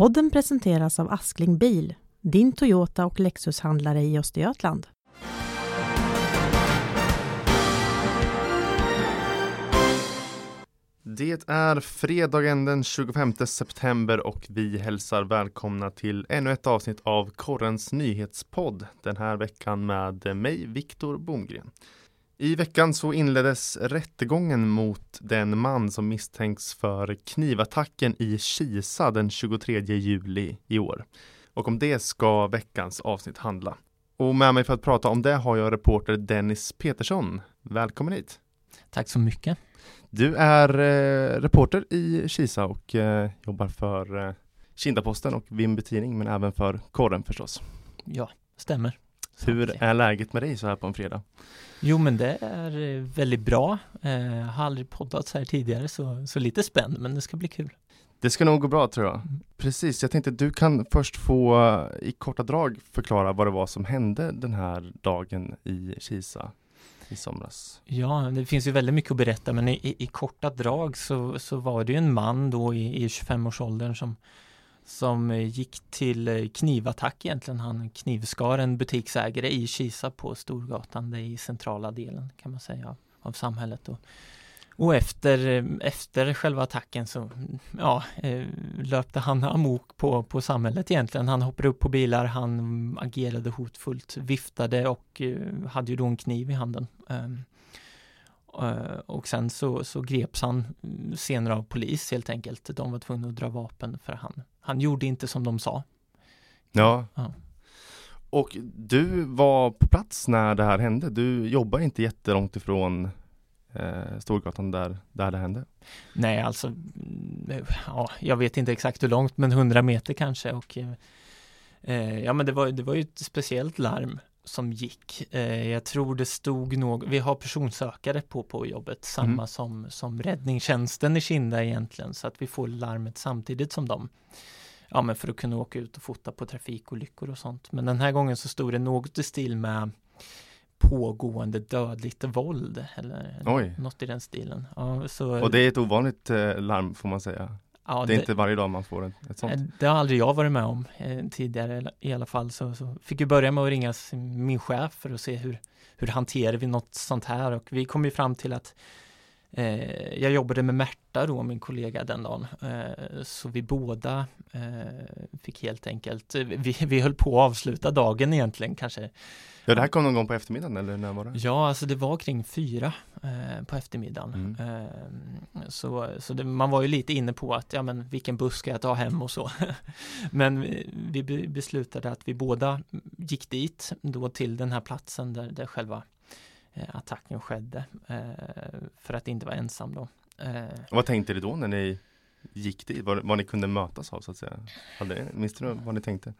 Podden presenteras av Askling Bil, din Toyota och Lexus-handlare i Östergötland. Det är fredagen den 25 september och vi hälsar välkomna till ännu ett avsnitt av Korrens nyhetspodd. Den här veckan med mig, Viktor Bomgren. I veckan så inleddes rättegången mot den man som misstänks för knivattacken i Kisa den 23 juli i år. Och om det ska veckans avsnitt handla. Och med mig för att prata om det har jag reporter Dennis Petersson. Välkommen hit! Tack så mycket! Du är eh, reporter i Kisa och eh, jobbar för eh, Kindaposten och Vimby Tidning men även för Korren förstås. Ja, stämmer. Hur är läget med dig så här på en fredag? Jo men det är eh, väldigt bra. Eh, har aldrig poddat så här tidigare så, så lite spänd men det ska bli kul. Det ska nog gå bra tror jag. Mm. Precis, jag tänkte du kan först få eh, i korta drag förklara vad det var som hände den här dagen i Kisa i somras. Ja, det finns ju väldigt mycket att berätta men i, i, i korta drag så, så var det ju en man då i, i 25-årsåldern som som eh, gick till eh, knivattack egentligen. Han knivskar en butiksägare i Kisa på Storgatan, det är i centrala delen kan man säga av samhället. Och, och efter, eh, efter själva attacken så mm, ja, löpte han amok på, på samhället egentligen. Han hoppade upp på bilar, han agerade hotfullt, viftade och hade ju då en kniv i handen. Ehm, och sen så, så greps han mm, senare av polis helt enkelt. De var tvungna att dra vapen för han han gjorde inte som de sa. Ja. ja. Och du var på plats när det här hände. Du jobbar inte jättelångt ifrån eh, Storgatan där, där det hände. Nej, alltså, mm, ja, jag vet inte exakt hur långt, men 100 meter kanske. Och, eh, ja, men det var, det var ju ett speciellt larm som gick. Eh, jag tror det stod något, vi har personsökare på, på jobbet, samma mm. som, som räddningstjänsten i Kinda egentligen, så att vi får larmet samtidigt som dem ja, men för att kunna åka ut och fota på trafikolyckor och sånt. Men den här gången så stod det något i stil med pågående dödligt våld eller Oj. något i den stilen. Ja, så, och det är ett ovanligt eh, larm får man säga. Ja, det är det, inte varje dag man får ett, ett sånt. Eh, det har aldrig jag varit med om eh, tidigare i alla fall. Så, så fick jag börja med att ringa min chef för att se hur, hur hanterar vi något sånt här och vi kom ju fram till att Eh, jag jobbade med Märta då, min kollega den dagen, eh, så vi båda eh, fick helt enkelt, vi, vi höll på att avsluta dagen egentligen kanske. Ja, det här kom någon gång på eftermiddagen eller när var det? Ja, alltså det var kring fyra på eftermiddagen. Mm. så så det, man var ju lite inne på att, ja men vilken buss ska jag ta hem och så. men vi, vi beslutade att vi båda gick dit då till den här platsen där, där själva Eh, attacken skedde eh, för att inte vara ensam då. Eh, vad tänkte du då när ni gick dit? Vad, vad ni kunde mötas av så att säga? Hade, minns du vad ni tänkte?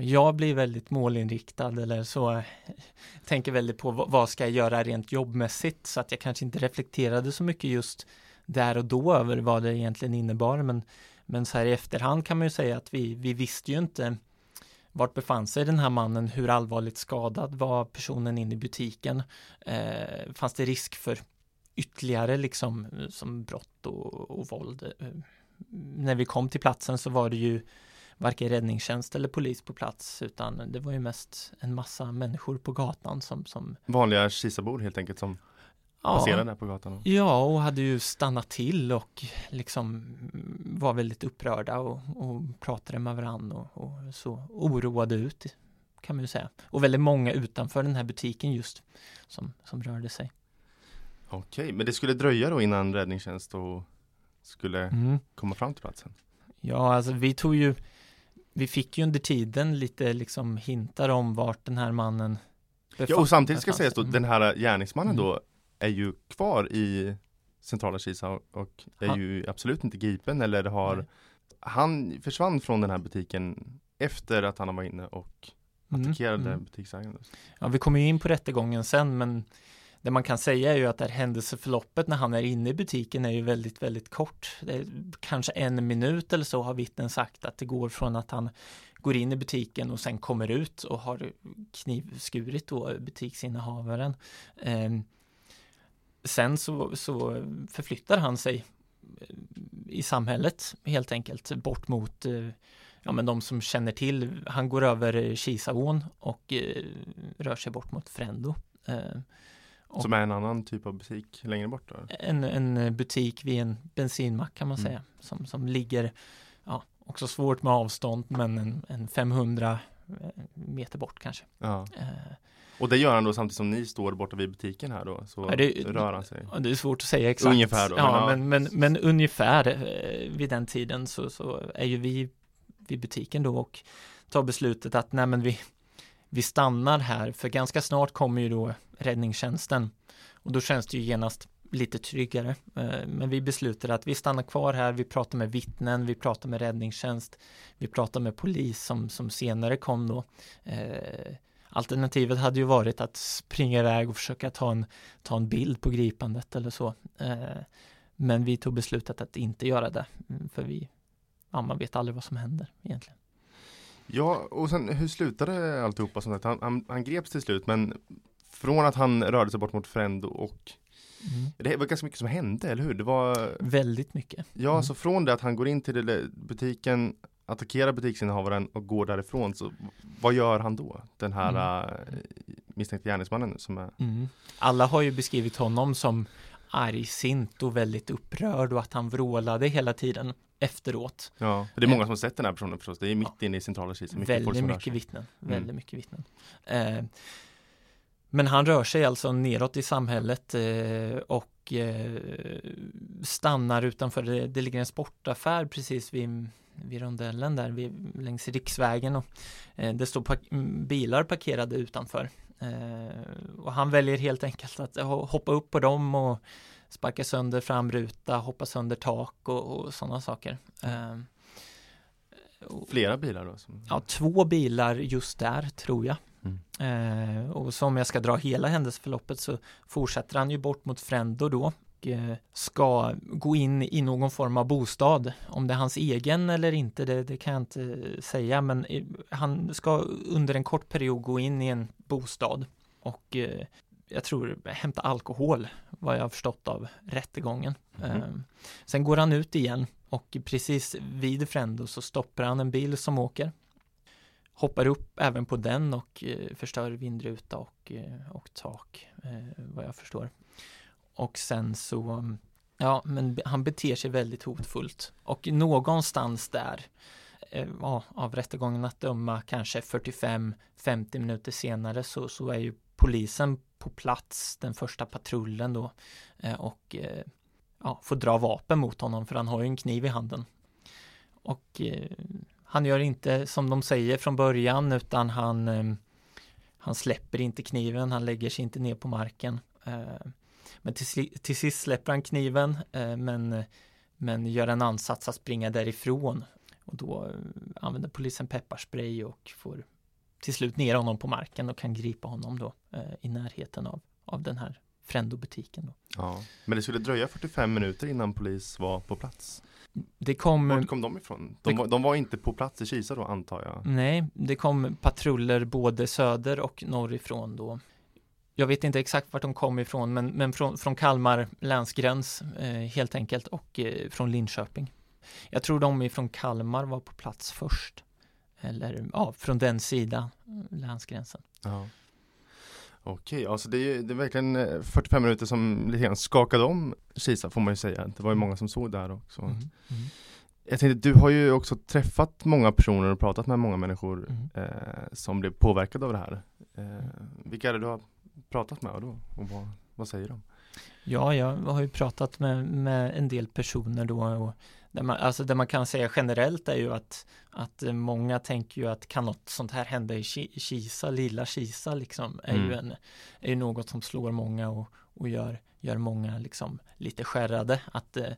Jag blir väldigt målinriktad eller så tänker väldigt på vad ska jag göra rent jobbmässigt så att jag kanske inte reflekterade så mycket just där och då över vad det egentligen innebar men men så här i efterhand kan man ju säga att vi, vi visste ju inte vart befann sig den här mannen? Hur allvarligt skadad var personen inne i butiken? Eh, fanns det risk för ytterligare liksom som brott och, och våld? Eh, när vi kom till platsen så var det ju varken räddningstjänst eller polis på plats utan det var ju mest en massa människor på gatan som, som Vanliga Kisabor helt enkelt som ja, passerade på gatan? Ja, och hade ju stannat till och liksom var väldigt upprörda och, och pratade med varandra och, och, så oroade ut kan man ju säga. Och väldigt många utanför den här butiken just som, som rörde sig. Okej, men det skulle dröja då innan räddningstjänst och skulle mm. komma fram till platsen? Ja, alltså vi tog ju vi fick ju under tiden lite liksom hintar om vart den här mannen Ja, och samtidigt ska sägas då, den här gärningsmannen mm. då är ju kvar i centrala Kisa och är han. ju absolut inte gripen eller har Nej. Han försvann från den här butiken efter att han var inne och mm, attackerade mm. butiksägaren. Ja, vi kommer ju in på rättegången sen men det man kan säga är ju att det här händelseförloppet när han är inne i butiken är ju väldigt, väldigt kort. Kanske en minut eller så har vittnen sagt att det går från att han går in i butiken och sen kommer ut och har knivskurit då butiksinnehavaren. Sen så, så förflyttar han sig eh, i samhället helt enkelt bort mot eh, ja men de som känner till, han går över Kisaån och eh, rör sig bort mot Frendo. Eh, Som är en annan typ av butik längre bort då? en, en butik vid en bensinmack kan man Mm. säga, som, som ligger, ja, också svårt med avstånd, men en, en 500 eh, meter bort kanske. Ja. Eh, Och det gör han då samtidigt som ni står borta vid butiken här då? Så Ja, det- rör han sig? Det är svårt att säga exakt. Ungefär då, Ja, men men, men, ungefär eh, vid den tiden så, så är ju vi vid butiken då och tar beslutet att nej men vi, vi stannar här för ganska snart kommer ju då räddningstjänsten och då känns det ju genast lite tryggare. Eh, Men vi beslutade att vi stannar kvar här, vi pratar med vittnen, vi pratar med räddningstjänst, vi pratar med polis som, som senare kom då. Eh, Alternativet hade ju varit att springa iväg och försöka ta en, ta en bild på gripandet eller så. Eh, Men vi tog beslutet att inte göra det, mm, för vi, ja man vet aldrig vad som händer egentligen. Ja, och sen hur slutade alltihopa som sagt? Han, han, han greps till slut men från att han rörde sig bort mot Frendo och det var ganska mycket som hände, eller hur? Det var Väldigt mycket. Ja, Mm. så från det att han går in till butiken attackerar butiksinnehavaren och går därifrån så vad gör han då? Den här äh, misstänkte gärningsmannen som är Mm. Alla har ju beskrivit honom som argsint och väldigt upprörd och att han vrålade hela tiden efteråt. Ja, det är många som har sett den här personen förstås. Det är mitt inne i centrala Kisa. Mycket folk väldigt mycket vittnen. Mm. Väldigt mycket vittnen. Eh, men han rör sig alltså neråt i samhället eh, och eh, stannar utanför. Det, det ligger en sportaffär precis vid, vid rondellen där vid, längs riksvägen och eh, det står pa- m, bilar parkerade utanför. Eh, och han väljer helt enkelt att ho- hoppa upp på dem och sparka sönder framruta, hoppa sönder tak och, och sådana saker. Eh, och- Flera bilar då? Som... Ja, två bilar just där tror jag. Mm. Eh, och så om jag ska dra hela händelseförloppet så fortsätter han ju bort mot Frendo då eh, ska gå in i någon form av bostad. Om det är hans egen eller inte, det, det kan jag inte säga, men eh, han ska under en kort period gå in i en bostad och eh, jag tror hämta alkohol, vad jag har förstått av rättegången. Eh, sen går han ut igen och precis vid Frendo så stoppar han en bil som åker. Hoppar upp även på den och eh, förstör vindruta och, eh, och tak, eh, vad jag förstår. Och sen så, ja, men han beter sig väldigt hotfullt. Och någonstans där, eh, ja, av rättegången att döma, kanske 45-50 minuter senare så, så är ju polisen på plats, den första patrullen då, eh, och eh, ja, får dra vapen mot honom för han har ju en kniv i handen. Och eh, han gör inte som de säger från början utan han, eh, han släpper inte kniven, han lägger sig inte ner på marken. Eh, men till, till sist släpper han kniven eh, men, men gör en ansats att springa därifrån. Och då eh, använder polisen pepparspray och får till slut ner honom på marken och kan gripa honom då eh, i närheten av, av den här Frendo-butiken. Ja. Men det skulle dröja 45 minuter innan polis var på plats. Det kom Vart kom de ifrån? De, det- var, de var inte på plats i Kisa då antar jag? Nej, det kom patruller både söder och norrifrån då. Jag vet inte exakt vart de kom ifrån, men, men från, från Kalmar länsgräns eh, helt enkelt och eh, från Linköping. Jag tror de ifrån Kalmar var på plats först. Eller ja, från den sidan, eh, länsgränsen. Ja. Okej, alltså det är, ju- det är verkligen eh, 45 minuter som lite grann skakade om Kisa får man ju säga. Det var ju många som såg där också. Mm. Mm. Jag tänkte, du har ju också träffat många personer och pratat med många människor Mm. eh, som blev påverkade av det här. Eh, vilka är det du har pratat med då? Och vad, vad säger de? Ja, jag har ju pratat med, med en del personer då och det man, alltså det man kan säga generellt är ju att, att många tänker ju att kan något sånt här hända i Ki- Kisa, lilla Kisa liksom, är ju Mm. en, är ju något som slår många och, och gör, gör många liksom lite skärrade, att eh,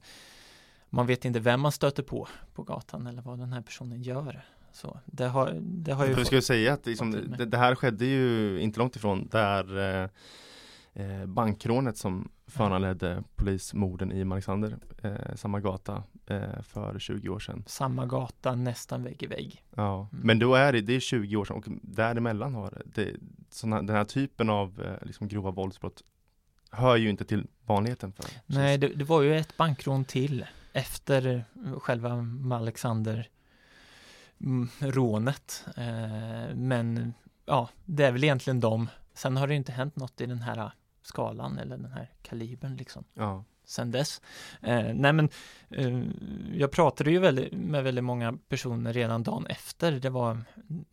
man vet inte vem man stöter på på gatan eller vad den här personen gör. Så det har, det har ju vi ju säga att liksom, det, det här skedde ju inte långt ifrån där eh, eh, bankrånet som föranledde polismorden i Malexander, eh, samma gata eh, för 20 år sedan. samma gata nästan vägg i vägg. Ja, Mm. men då är det, det är 20 år sedan och däremellan har det, såna, den här typen av eh, liksom grova våldsbrott hör ju inte till vanligheten för Nej, det, det var ju ett bankrån till efter själva Alexander rånet. Eh, men ja, det är väl egentligen dem. Sen har det inte hänt något i den här skalan eller den här kalibern liksom. Ja. Sen dess. Eh, nej men eh, jag pratade ju väldigt, med väldigt många personer redan dagen efter. Det var,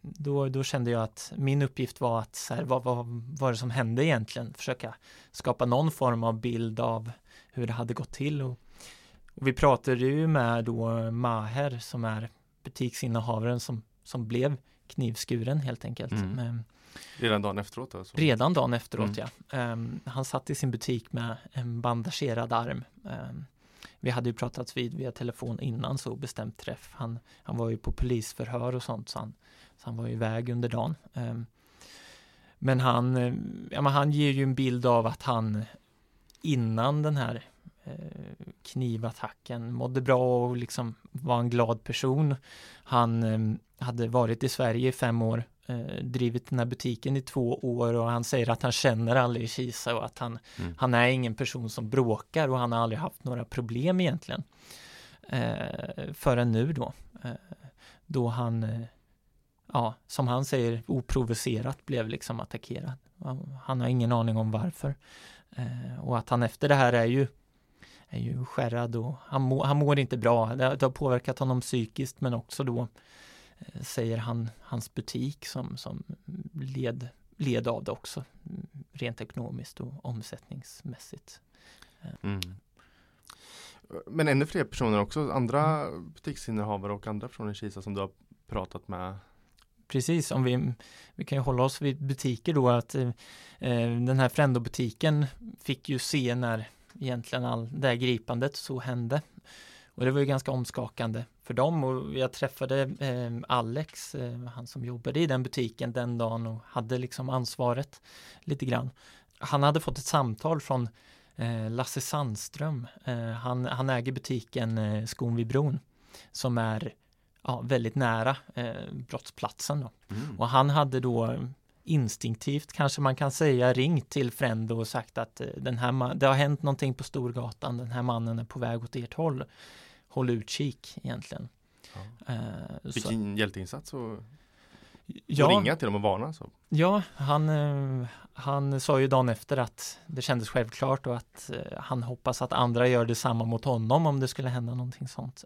då, då kände jag att min uppgift var att så här, vad, vad var det som hände egentligen? Försöka skapa någon form av bild av hur det hade gått till. Och, och vi pratade ju med då Maher som är butiksinnehavaren som, som blev knivskuren helt enkelt. Mm. Men, Redan dagen efteråt? Alltså. Redan dagen efteråt Mm. ja. Um, han satt i sin butik med en bandagerad arm. Um, vi hade ju pratats vid via telefon innan så bestämt träff. Han, han var ju på polisförhör och sånt så han, så han var ju iväg under dagen. Um, men han, eh, ja, men han ger ju en bild av att han innan den här knivattacken mådde bra och liksom var en glad person. Han eh, hade varit i Sverige i fem år, eh, drivit den här butiken i två år och han säger att han känner alla i Kisa och att han, Mm. han är ingen person som bråkar och han har aldrig haft några problem egentligen. Eh, förrän nu då. Eh, då han, eh, ja, som han säger, oprovocerat blev liksom attackerad. Han har ingen aning om varför. Eh, och att han efter det här är ju är ju skärrad och han, må, han mår inte bra. Det, har- påverkat honom psykiskt men också då eh, säger han hans butik som, som led, led av det också mm, rent ekonomiskt och omsättningsmässigt. Mm. Men ännu fler personer också, andra butiksinnehavare och andra personer i Kisa som du har pratat med. Precis, om vi, vi kan ju hålla oss vid butiker då att eh, eh, den här Frendo-butiken fick ju se när egentligen all det här gripandet så hände. Och det var ju ganska omskakande för dem och jag träffade eh, Alex, eh, han som jobbade i den butiken den dagen och hade liksom ansvaret lite grann. Han hade fått ett samtal från eh, Lasse Sandström. Eh, han, han äger butiken eh, Skon vid bron som är ja, väldigt nära eh, brottsplatsen. Då. Mm. Och han hade då instinktivt kanske man kan säga ringt till Frendo och sagt att eh, den här det har hänt någonting på Storgatan, den här mannen är på väg åt ert håll. Håll utkik egentligen. Ja. Så, Vilken hjälteinsats och, ja, och ringa till dem och varna. Så. ja, han, eh, han sa ju dagen efter att det kändes självklart och att han hoppas att andra gör detsamma mot honom om det skulle hända någonting sånt.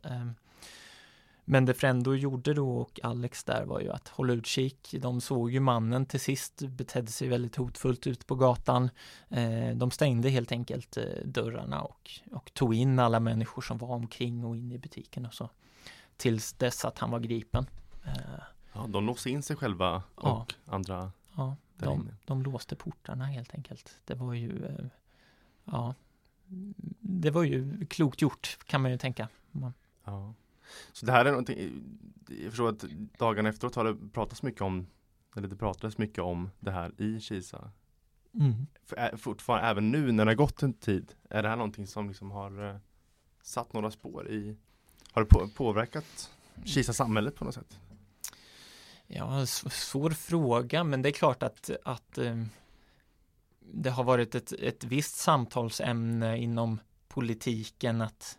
Men det Frendo gjorde då och Alex där var ju att hålla utkik. De såg ju mannen till sist betedde sig väldigt hotfullt ute på gatan. Eh, De stängde helt enkelt eh, dörrarna och, och tog in alla människor som var omkring och in i butiken och så. Tills dess att han var gripen. Eh, Ja, de låste in sig själva Ja. och andra. Ja, de, de låste portarna helt enkelt. Det var ju, ja, det var ju klokt gjort kan man ju tänka. Man, Ja. Så det här är någonting, jag förstår att dagarna efteråt har det pratats mycket om, eller det pratades mycket om det här i Kisa. mm. För, fortfarande, även nu när det har gått en tid, är det här någonting som liksom har eh, satt några spår i, har det på, påverkat Kisa samhället på något sätt? Ja, svår fråga, men det är klart att, att eh, det har varit ett, ett visst samtalsämne inom politiken att,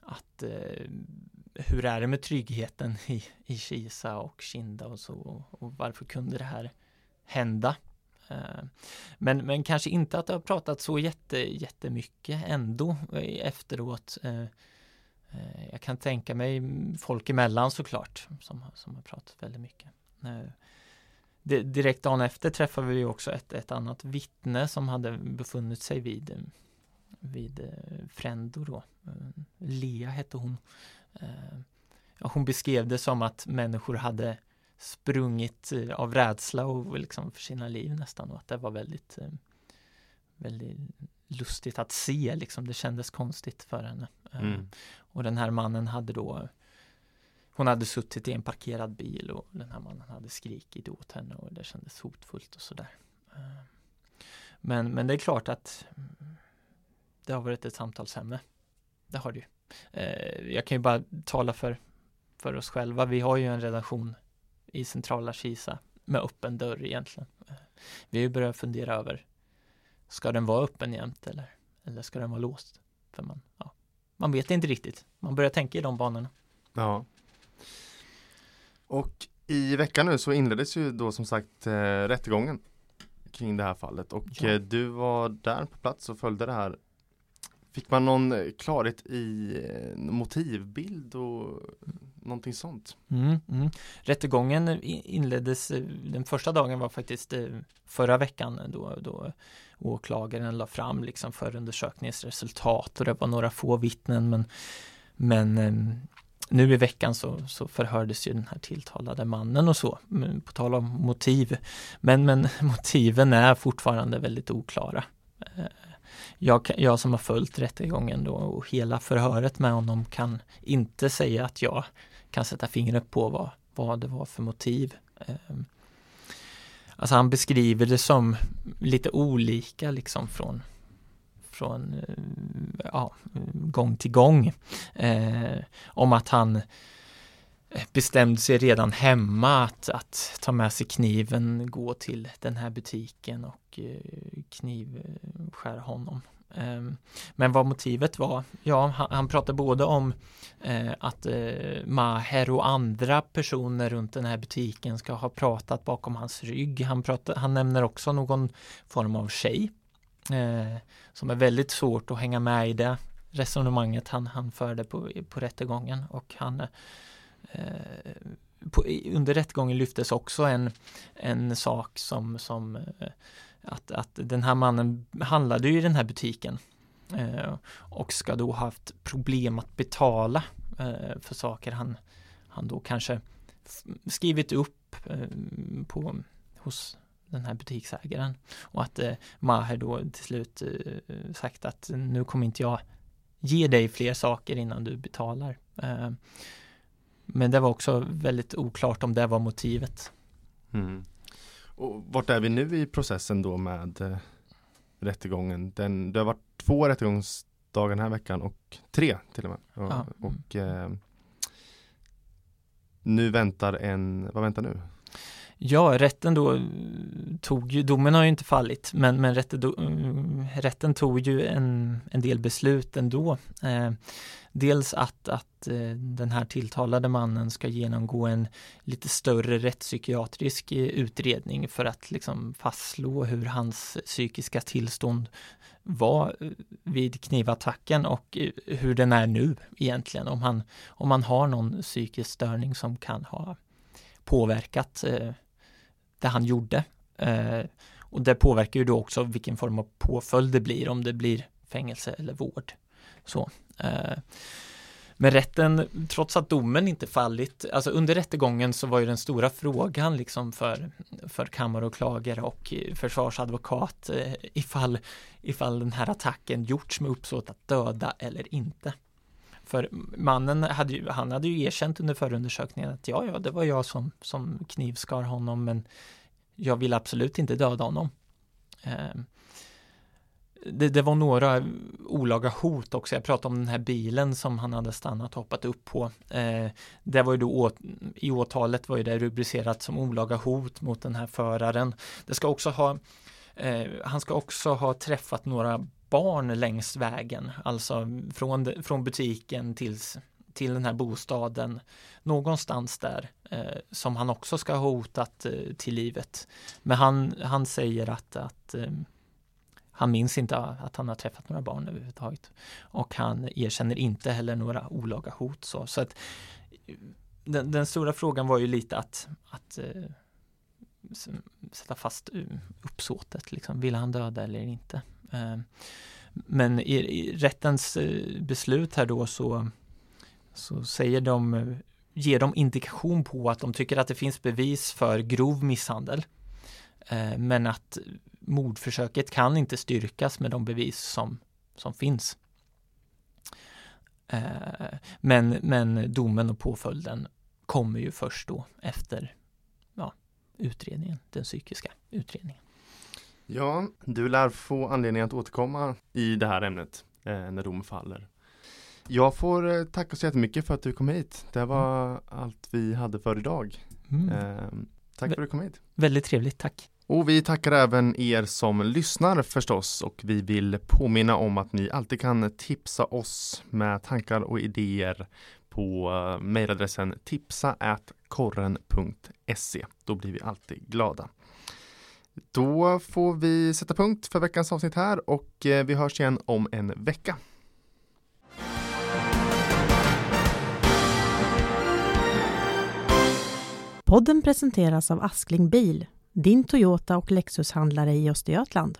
att eh, hur är det med tryggheten i, i Kisa och Kinda och så och varför kunde det här hända? Eh, men, men kanske inte att det har pratat så jätte, jättemycket ändå eh, efteråt. Eh, jag kan tänka mig folk emellan såklart som, har- som har pratat väldigt mycket. Direkt dagen efter träffade vi också ett, ett annat vittne som hade befunnit sig vid, vid Frendo då. Lea hette hon. Eh, ja, Hon beskrev det som att människor hade sprungit eh, av rädsla och liksom för sina liv nästan och att det var väldigt eh, väldigt lustigt att se liksom. Det kändes konstigt för henne. Mm. och den här mannen hade då Hon hade suttit i en parkerad bil och den här mannen hade skrikit åt henne och det kändes hotfullt och sådär. Men, men det är klart att mm, det har varit ett samtalsämne. Det har det ju. Eh, Jag kan ju bara tala för, för oss själva. Vi har ju en redaktion i centrala Kisa med öppen dörr egentligen. Eh, Vi har ju börjat fundera över Ska den vara öppen jämt eller, eller ska den vara låst? För man, ja, man vet inte riktigt. Man börjar tänka i de banorna. Ja. Och i veckan nu så inleddes ju då som sagt eh, rättegången kring det här fallet och Ja. du var där på plats och följde det här. Fick man någon eh, klarhet i eh, motivbild och någonting sånt? Mm, mm. Rättegången inleddes, eh, den första dagen var faktiskt förra veckan då, då åklagaren la fram liksom förundersökningens resultat och det var några få vittnen men, men ehm, nu i veckan så, så förhördes ju den här tilltalade mannen och så, på tal om motiv. Men, men motiven är fortfarande väldigt oklara. Jag, jag som har följt rättegången då och hela förhöret med honom kan inte säga att jag kan sätta fingret på vad, vad det var för motiv. Ehm, alltså han beskriver det som lite olika liksom från, från eh, ja, gång till gång. Eh, om att han bestämde sig redan hemma att, att ta med sig kniven, gå till den här butiken och eh, knivskära honom. Ehm, men vad motivet var, ja han, han pratar både om eh, att eh, Maher och andra personer runt den här butiken ska ha pratat bakom hans rygg. Han, pratar, han nämner också någon form av tjej eh, som är väldigt svårt att hänga med i det resonemanget han, han förde på, på rättegången och han eh, Eh, på, under rättegången lyftes också en, en sak som, som eh, att, att den här mannen handlade ju i den här butiken eh, och ska då ha haft problem att betala eh, för saker han, han då kanske skrivit upp eh, på, hos den här butiksägaren och att eh, Maher då till slut eh, sagt att nu kommer inte jag ge dig fler saker innan du betalar. Eh, men det var också väldigt oklart om det var motivet. Mm. Och vart är vi nu i processen då med eh, rättegången? Den, det har varit två rättegångsdagar den här veckan och tre till och med. Och, Ja. och eh, nu väntar en, vad väntar nu? Ja, rätten då eh, tog ju, domen har ju inte fallit, men, men rätten, do, eh, rätten tog ju en, en del beslut ändå. Eh, dels att, att eh, den här tilltalade mannen ska genomgå en lite större rättspsykiatrisk utredning för att liksom fastslå hur hans psykiska tillstånd var vid knivattacken och hur den är nu egentligen. Om han, om han har någon psykisk störning som kan ha påverkat eh, det han gjorde. Eh, och det påverkar ju då också vilken form av påföljd det blir, om det blir fängelse eller vård. Så. Eh, men rätten, trots att domen inte fallit, alltså under rättegången så var ju den stora frågan liksom för, för kammaråklagare och försvarsadvokat eh, ifall, ifall den här attacken gjorts med uppsåt att döda eller inte. För mannen hade ju, han hade ju erkänt under förundersökningen att ja, ja, det var jag som, som knivskar honom, men jag vill absolut inte döda honom. Eh, det, det var några olaga hot också. Jag pratade om den här bilen som han hade stannat och hoppat upp på. Eh, det var ju då i åtalet var ju det rubricerat som olaga hot mot den här föraren. Det ska också ha eh, han ska också ha träffat några barn längs vägen, alltså från, från butiken tills, till den här bostaden, någonstans där eh, som han också ska ha hotat eh, till livet. Men han, han säger att, att eh, han minns inte att han har träffat några barn överhuvudtaget. Och han erkänner inte heller några olaga hot. Så, så att eh, den, den stora frågan var ju lite att, att eh, sätta fast eh, uppsåtet. Liksom. Vill han döda eller inte? Eh, men i, i rättens eh, beslut här då så, så säger de, eh, ger de indikation på att de tycker att det finns bevis för grov misshandel. Men att mordförsöket kan inte styrkas med de bevis som, som finns. Men, men domen och påföljden kommer ju först då efter ja, utredningen, den psykiska utredningen. Ja, du lär få anledning att återkomma i det här ämnet eh, när domen faller. Jag får eh, tacka så jättemycket för att du kom hit. Det var allt vi hade för idag. Mm. Eh, tack för att du kom hit. Väldigt trevligt, tack. Och vi tackar även er som lyssnar förstås och vi vill påminna om att ni alltid kan tipsa oss med tankar och idéer på eh, mejladressen tipsa korren.se. Då blir vi alltid glada. Då får vi sätta punkt för veckans avsnitt här och eh, vi hörs igen om en vecka. Podden presenteras av Askling Bil, din Toyota och Lexushandlare i Östergötland.